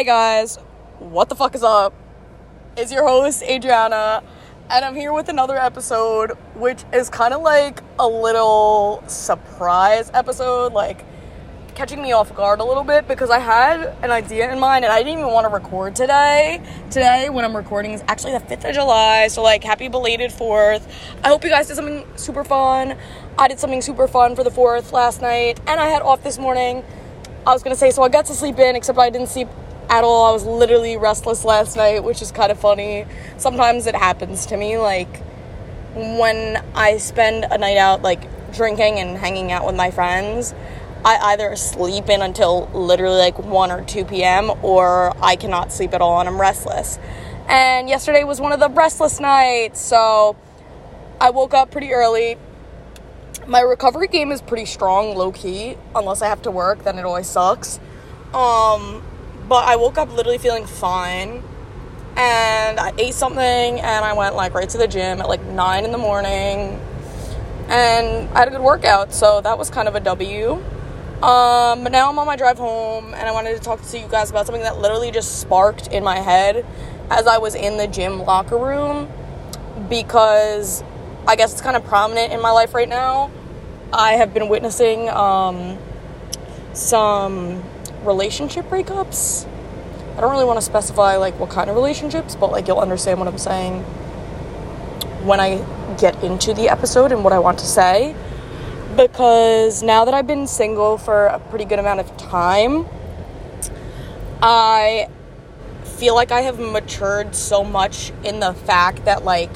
Hey guys, what the fuck is up? Is your host Adriana, and I'm here with another episode, which is kind of like a little surprise episode, like catching me off guard a little bit because I had an idea in mind and I didn't even want to record today. Today, when I'm recording, is actually the 5th of July, so like happy belated 4th. I hope you guys did something super fun. I did something super fun for the 4th last night, and I had off this morning. I was gonna say, so I got to sleep in, except I didn't sleep at all. I was literally restless last night, which is kind of funny. Sometimes it happens to me, like when I spend a night out, like drinking and hanging out with my friends. I either sleep in until literally like 1 or 2 p.m. or I cannot sleep at all and I'm restless. And yesterday was one of the restless nights, so I woke up pretty early. My recovery game is pretty strong, low key. Unless I have to work, then it always sucks. Um, but I woke up literally feeling fine. And I ate something and I went like right to the gym at like 9 in the morning. And I had a good workout, so that was kind of a W. Um, but now I'm on my drive home and I wanted to talk to you guys about something that literally just sparked in my head as I was in the gym locker room because I guess it's kind of prominent in my life right now. I have been witnessing um, some relationship breakups. I don't really want to specify like what kind of relationships, but like you'll understand what I'm saying when I get into the episode and what I want to say because now that I've been single for a pretty good amount of time, I feel like I have matured so much in the fact that, like,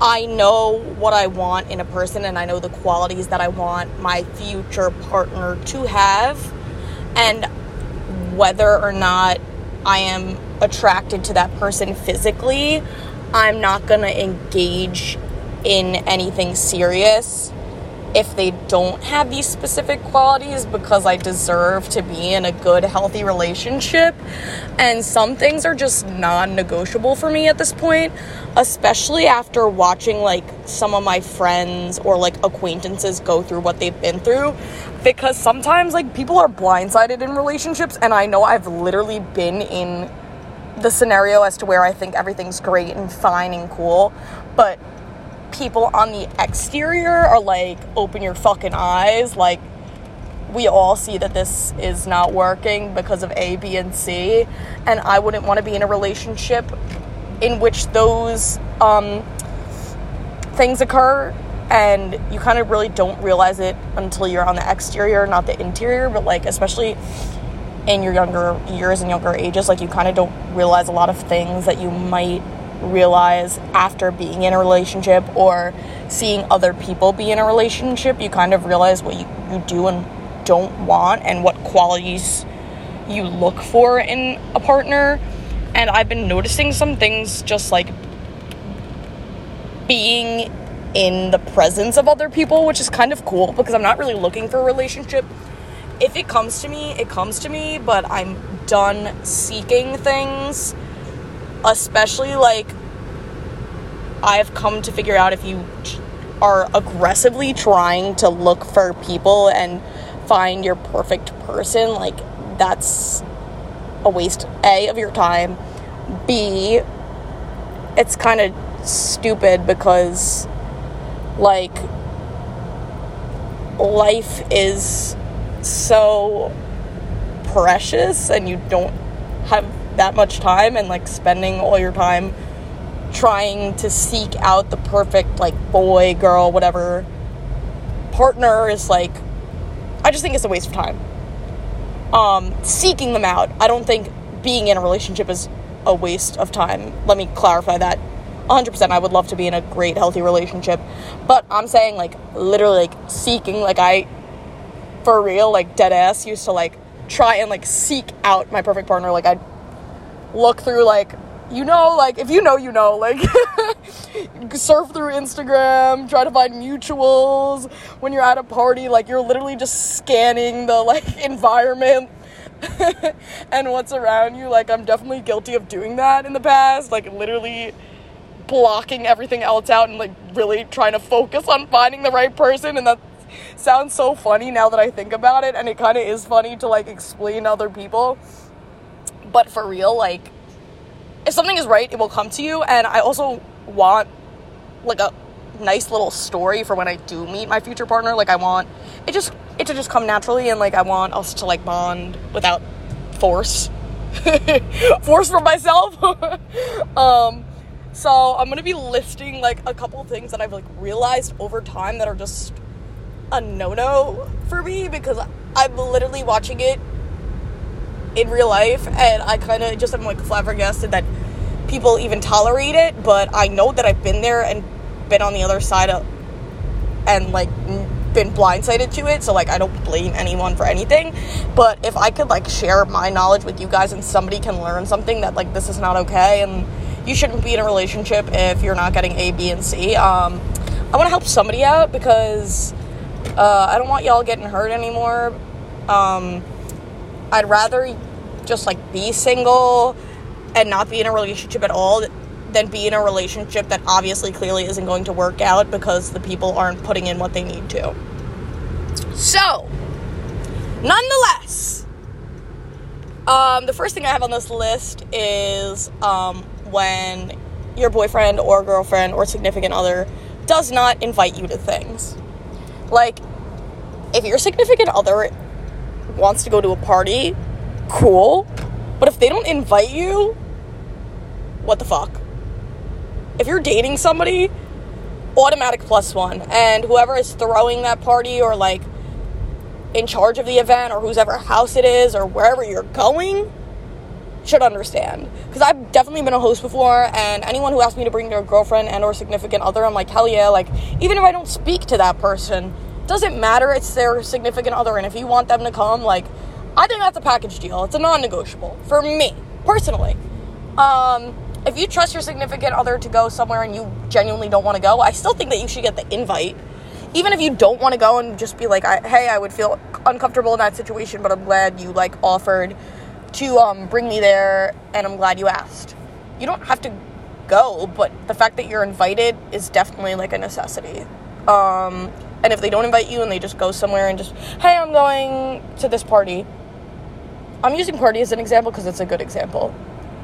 I know what I want in a person and I know the qualities that I want my future partner to have, and whether or not I am attracted to that person physically, I'm not gonna engage in anything serious if they don't have these specific qualities because I deserve to be in a good, healthy relationship. And some things are just non negotiable for me at this point, especially after watching like some of my friends or like acquaintances go through what they've been through. Because sometimes like people are blindsided in relationships, and I know I've literally been in the scenario as to where I think everything's great and fine and cool, but people on the exterior are like, open your fucking eyes. Like, we all see that this is not working because of A, B, and C. And I wouldn't want to be in a relationship in which those um, things occur. And you kind of really don't realize it until you're on the exterior, not the interior. But, like, especially in your younger years and younger ages, like, you kind of don't realize a lot of things that you might realize after being in a relationship or seeing other people be in a relationship. You kind of realize what you, you do and don't want and what qualities you look for in a partner. And I've been noticing some things just like being in the presence of other people, which is kind of cool because I'm not really looking for a relationship. If it comes to me, it comes to me, but I'm done seeking things especially like I've come to figure out if you are aggressively trying to look for people and find your perfect person, like that's a waste A of your time. B it's kind of stupid because like life is so precious and you don't have that much time and like spending all your time trying to seek out the perfect like boy, girl, whatever partner is like I just think it's a waste of time. Um seeking them out. I don't think being in a relationship is a waste of time. Let me clarify that. 100% I would love to be in a great healthy relationship, but I'm saying like literally like seeking like I for real like dead ass used to like try and like seek out my perfect partner like I look through like you know like if you know you know like surf through instagram try to find mutuals when you're at a party like you're literally just scanning the like environment and what's around you. Like i'm definitely guilty of doing that in the past like literally blocking everything else out and like really trying to focus on finding the right person and that sounds so funny now that i think about it and it kind of is funny to like explain other people but for real, like, if something is right, it will come to you. And I also want like a nice little story for when I do meet my future partner. Like, I want it just it to just come naturally, and like I want us to like bond without force, force from myself. um, so I'm gonna be listing like a couple things that I've like realized over time that are just a no no for me because I'm literally watching it in real life and I kind of just am like flabbergasted that people even tolerate it but I know that I've been there and been on the other side of and like been blindsided to it so like I don't blame anyone for anything but if I could like share my knowledge with you guys and somebody can learn something that like this is not okay and you shouldn't be in a relationship if you're not getting A B and C um I want to help somebody out because uh, I don't want y'all getting hurt anymore. Um, I'd rather just like be single and not be in a relationship at all than be in a relationship that obviously clearly isn't going to work out because the people aren't putting in what they need to. So, nonetheless, um, the first thing I have on this list is um, when your boyfriend or girlfriend or significant other does not invite you to things. Like, if your significant other wants to go to a party, cool. But if they don't invite you, what the fuck? If you're dating somebody, automatic plus one. And whoever is throwing that party or like in charge of the event or whose ever house it is or wherever you're going should understand. Because I've definitely been a host before, and anyone who asks me to bring their girlfriend and or significant other, I'm like, hell yeah. Like, even if I don't speak to that person, doesn't matter. It's their significant other, and if you want them to come, like, I think that's a package deal. It's a non-negotiable for me personally. Um, if you trust your significant other to go somewhere and you genuinely don't want to go, I still think that you should get the invite. Even if you don't want to go and just be like, I, "Hey, I would feel uncomfortable in that situation, but I'm glad you like offered to um, bring me there, and I'm glad you asked." You don't have to go, but the fact that you're invited is definitely like a necessity. Um, and if they don't invite you and they just go somewhere and just, hey, I'm going to this party. I'm using party as an example because it's a good example.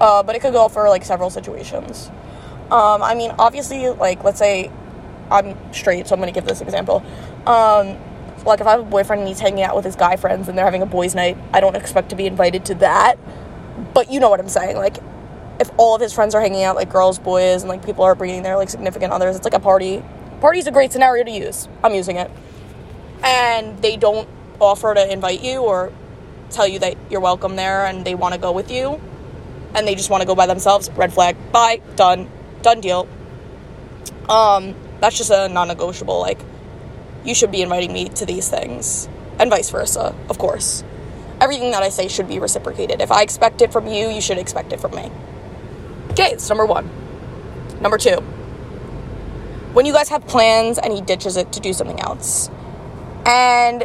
Uh, but it could go for like several situations. Um, I mean, obviously, like, let's say I'm straight, so I'm going to give this example. Um, like, if I have a boyfriend and he's hanging out with his guy friends and they're having a boys' night, I don't expect to be invited to that. But you know what I'm saying. Like, if all of his friends are hanging out, like girls, boys, and like people are bringing their like significant others, it's like a party Party's a great scenario to use. I'm using it. And they don't offer to invite you or tell you that you're welcome there and they want to go with you and they just want to go by themselves. Red flag. Bye. Done. Done deal. Um, that's just a non-negotiable. Like, you should be inviting me to these things, and vice versa, of course. Everything that I say should be reciprocated. If I expect it from you, you should expect it from me. Okay, it's number one. Number two when you guys have plans and he ditches it to do something else. And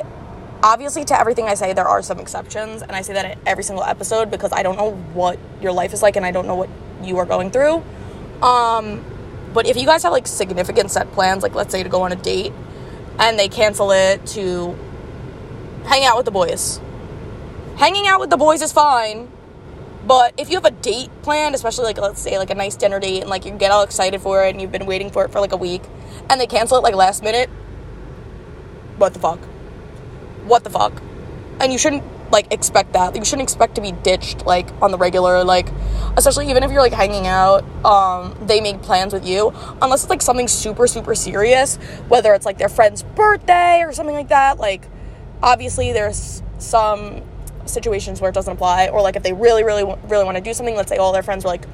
obviously, to everything I say, there are some exceptions. And I say that in every single episode because I don't know what your life is like and I don't know what you are going through. Um, but if you guys have like significant set plans, like let's say to go on a date and they cancel it to hang out with the boys, hanging out with the boys is fine but if you have a date planned, especially like let's say like a nice dinner date and like you get all excited for it and you've been waiting for it for like a week and they cancel it like last minute, what the fuck? What the fuck? And you shouldn't like expect that. You shouldn't expect to be ditched like on the regular like especially even if you're like hanging out um they make plans with you unless it's like something super super serious whether it's like their friend's birthday or something like that like obviously there's some situations where it doesn't apply or like if they really really really want to do something let's say all their friends were like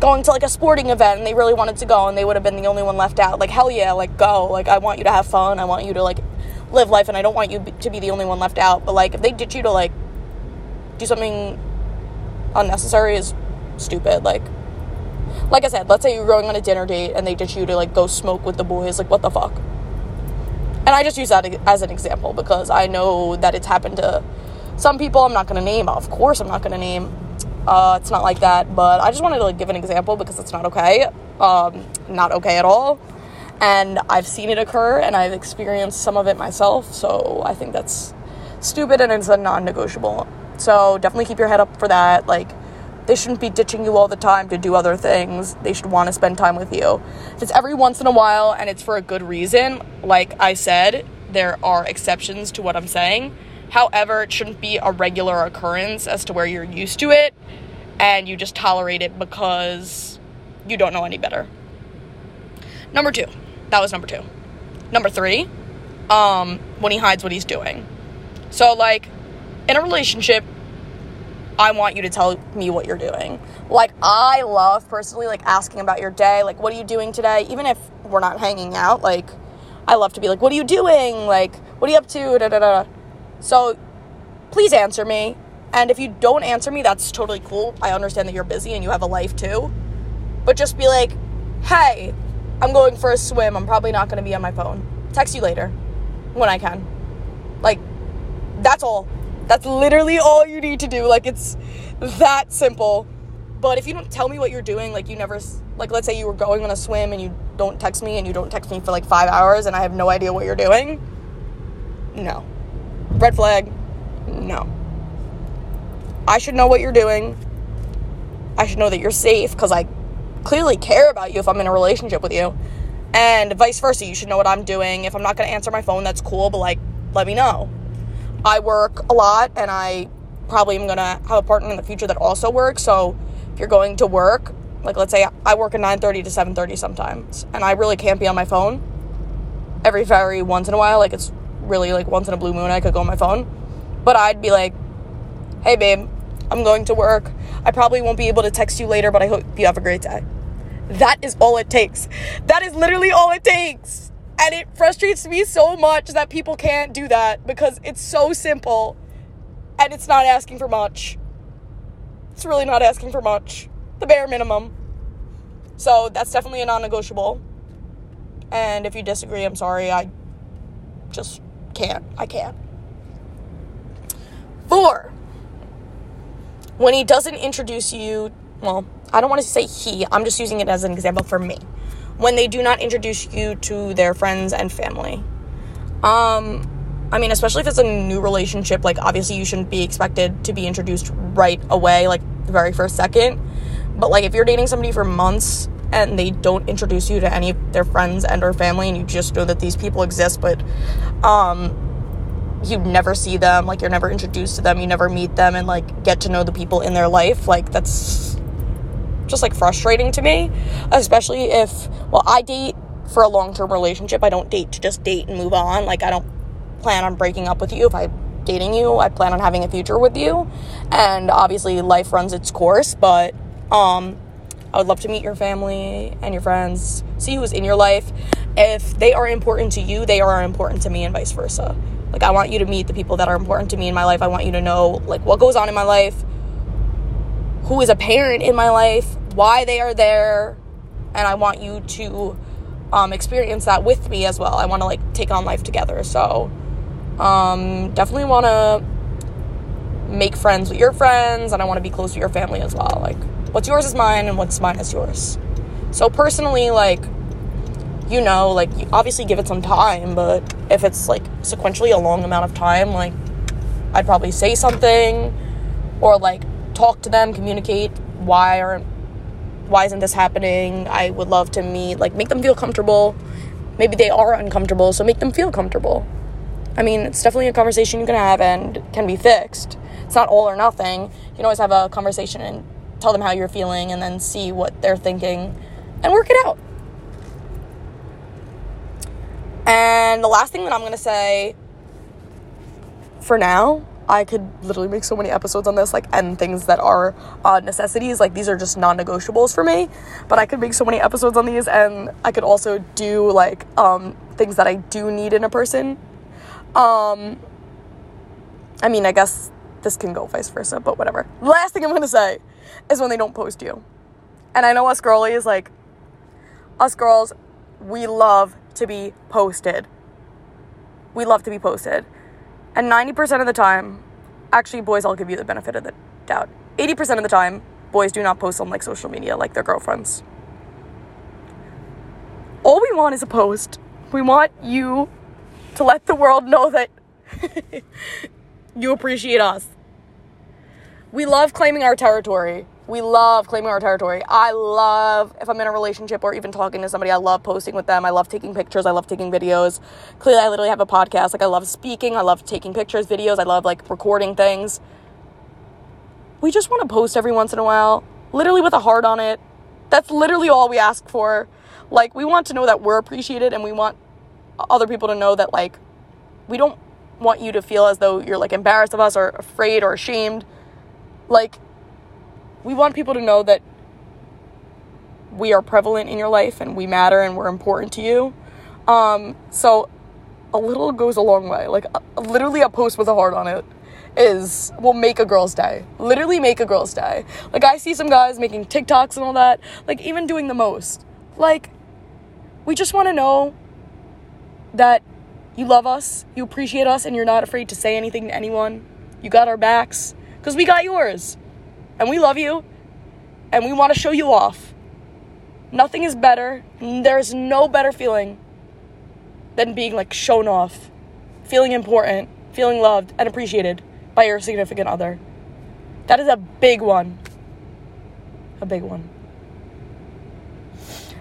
going to like a sporting event and they really wanted to go and they would have been the only one left out like hell yeah like go like i want you to have fun i want you to like live life and i don't want you to be the only one left out but like if they ditch you to like do something unnecessary is stupid like like i said let's say you're going on a dinner date and they ditch you to like go smoke with the boys like what the fuck? And i just use that as an example because i know that it's happened to some people I'm not going to name. Of course, I'm not going to name. Uh, it's not like that, but I just wanted to like give an example because it's not okay. Um, not okay at all. And I've seen it occur and I've experienced some of it myself, so I think that's stupid and it's a non negotiable So definitely keep your head up for that. Like, they shouldn't be ditching you all the time to do other things. They should want to spend time with you. If it's every once in a while and it's for a good reason, like I said, there are exceptions to what I'm saying. However, it shouldn't be a regular occurrence as to where you're used to it and you just tolerate it because you don't know any better. Number two. That was number two. Number three, um, when he hides what he's doing. So, like, in a relationship, I want you to tell me what you're doing. Like, I love personally, like, asking about your day. Like, what are you doing today? Even if we're not hanging out, like, I love to be like, what are you doing? Like, what are you up to? Da, da, da. So, please answer me. And if you don't answer me, that's totally cool. I understand that you're busy and you have a life too. But just be like, hey, I'm going for a swim. I'm probably not going to be on my phone. Text you later when I can. Like, that's all. That's literally all you need to do. Like, it's that simple. But if you don't tell me what you're doing, like, you never, like, let's say you were going on a swim and you don't text me and you don't text me for like five hours and I have no idea what you're doing, no. Red flag, no. I should know what you're doing. I should know that you're safe because I clearly care about you if I'm in a relationship with you. And vice versa, you should know what I'm doing. If I'm not going to answer my phone, that's cool, but like, let me know. I work a lot and I probably am going to have a partner in the future that also works. So if you're going to work, like let's say I work at 9:30 to 7:30 sometimes and I really can't be on my phone every very once in a while, like it's really like once in a blue moon I could go on my phone. But I'd be like, "Hey babe, I'm going to work. I probably won't be able to text you later, but I hope you have a great day." That is all it takes. That is literally all it takes. And it frustrates me so much that people can't do that because it's so simple and it's not asking for much. It's really not asking for much. The bare minimum. So that's definitely a non negotiable. And if you disagree, I'm sorry. I just can't. I can't. Four. When he doesn't introduce you, well, I don't want to say he, I'm just using it as an example for me. When they do not introduce you to their friends and family. Um, I mean, especially if it's a new relationship, like obviously you shouldn't be expected to be introduced right away, like the very first second. But like if you're dating somebody for months and they don't introduce you to any of their friends and or family and you just know that these people exist but um you never see them, like you're never introduced to them, you never meet them and like get to know the people in their life, like that's just like frustrating to me, especially if, well, I date for a long term relationship. I don't date to just date and move on. Like, I don't plan on breaking up with you if I'm dating you. I plan on having a future with you. And obviously, life runs its course, but um, I would love to meet your family and your friends, see who's in your life. If they are important to you, they are important to me, and vice versa. Like, I want you to meet the people that are important to me in my life. I want you to know, like, what goes on in my life who is a parent in my life, why they are there, and I want you to um, experience that with me as well. I want to like take on life together. So um, definitely want to make friends with your friends, and I want to be close to your family as well. Like what's yours is mine, and what's mine is yours. So personally, like you know, like you obviously give it some time, but if it's like sequentially a long amount of time, like I'd probably say something or like talk to them, communicate why or why isn't this happening? I would love to meet, like make them feel comfortable. Maybe they are uncomfortable, so make them feel comfortable. I mean, it's definitely a conversation you can have and can be fixed. It's not all or nothing. You can always have a conversation and tell them how you're feeling and then see what they're thinking and work it out. And the last thing that I'm going to say for now I could literally make so many episodes on this, like, and things that are uh, necessities. Like, these are just non negotiables for me. But I could make so many episodes on these, and I could also do, like, um, things that I do need in a person. Um, I mean, I guess this can go vice versa, but whatever. Last thing I'm gonna say is when they don't post you. And I know us girlies, like, us girls, we love to be posted. We love to be posted. And 90% of the time, actually, boys, I'll give you the benefit of the doubt. 80% of the time, boys do not post on like social media like their girlfriends. All we want is a post. We want you to let the world know that you appreciate us. We love claiming our territory. We love claiming our territory. I love if I'm in a relationship or even talking to somebody, I love posting with them. I love taking pictures. I love taking videos. Clearly, I literally have a podcast. Like, I love speaking. I love taking pictures, videos. I love like recording things. We just want to post every once in a while, literally with a heart on it. That's literally all we ask for. Like, we want to know that we're appreciated and we want other people to know that, like, we don't want you to feel as though you're like embarrassed of us or afraid or ashamed. Like, we want people to know that we are prevalent in your life and we matter and we're important to you. Um, so a little goes a long way. Like, uh, literally, a post with a heart on it is will make a girl's day. Literally make a girl's day. Like I see some guys making TikToks and all that, like even doing the most. Like we just want to know that you love us, you appreciate us and you're not afraid to say anything to anyone. You got our backs cuz we got yours. And we love you and we want to show you off. Nothing is better. There's no better feeling than being like shown off, feeling important, feeling loved and appreciated by your significant other. That is a big one. A big one.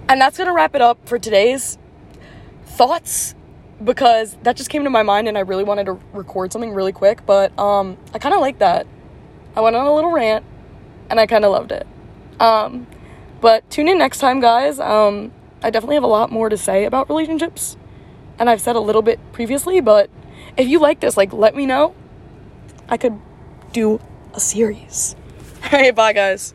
And that's going to wrap it up for today's thoughts because that just came to my mind and I really wanted to record something really quick, but um I kind of like that. I went on a little rant and I kind of loved it. Um but tune in next time, guys. Um I definitely have a lot more to say about relationships. And I've said a little bit previously, but if you like this, like let me know I could do a series. Hey, bye, guys.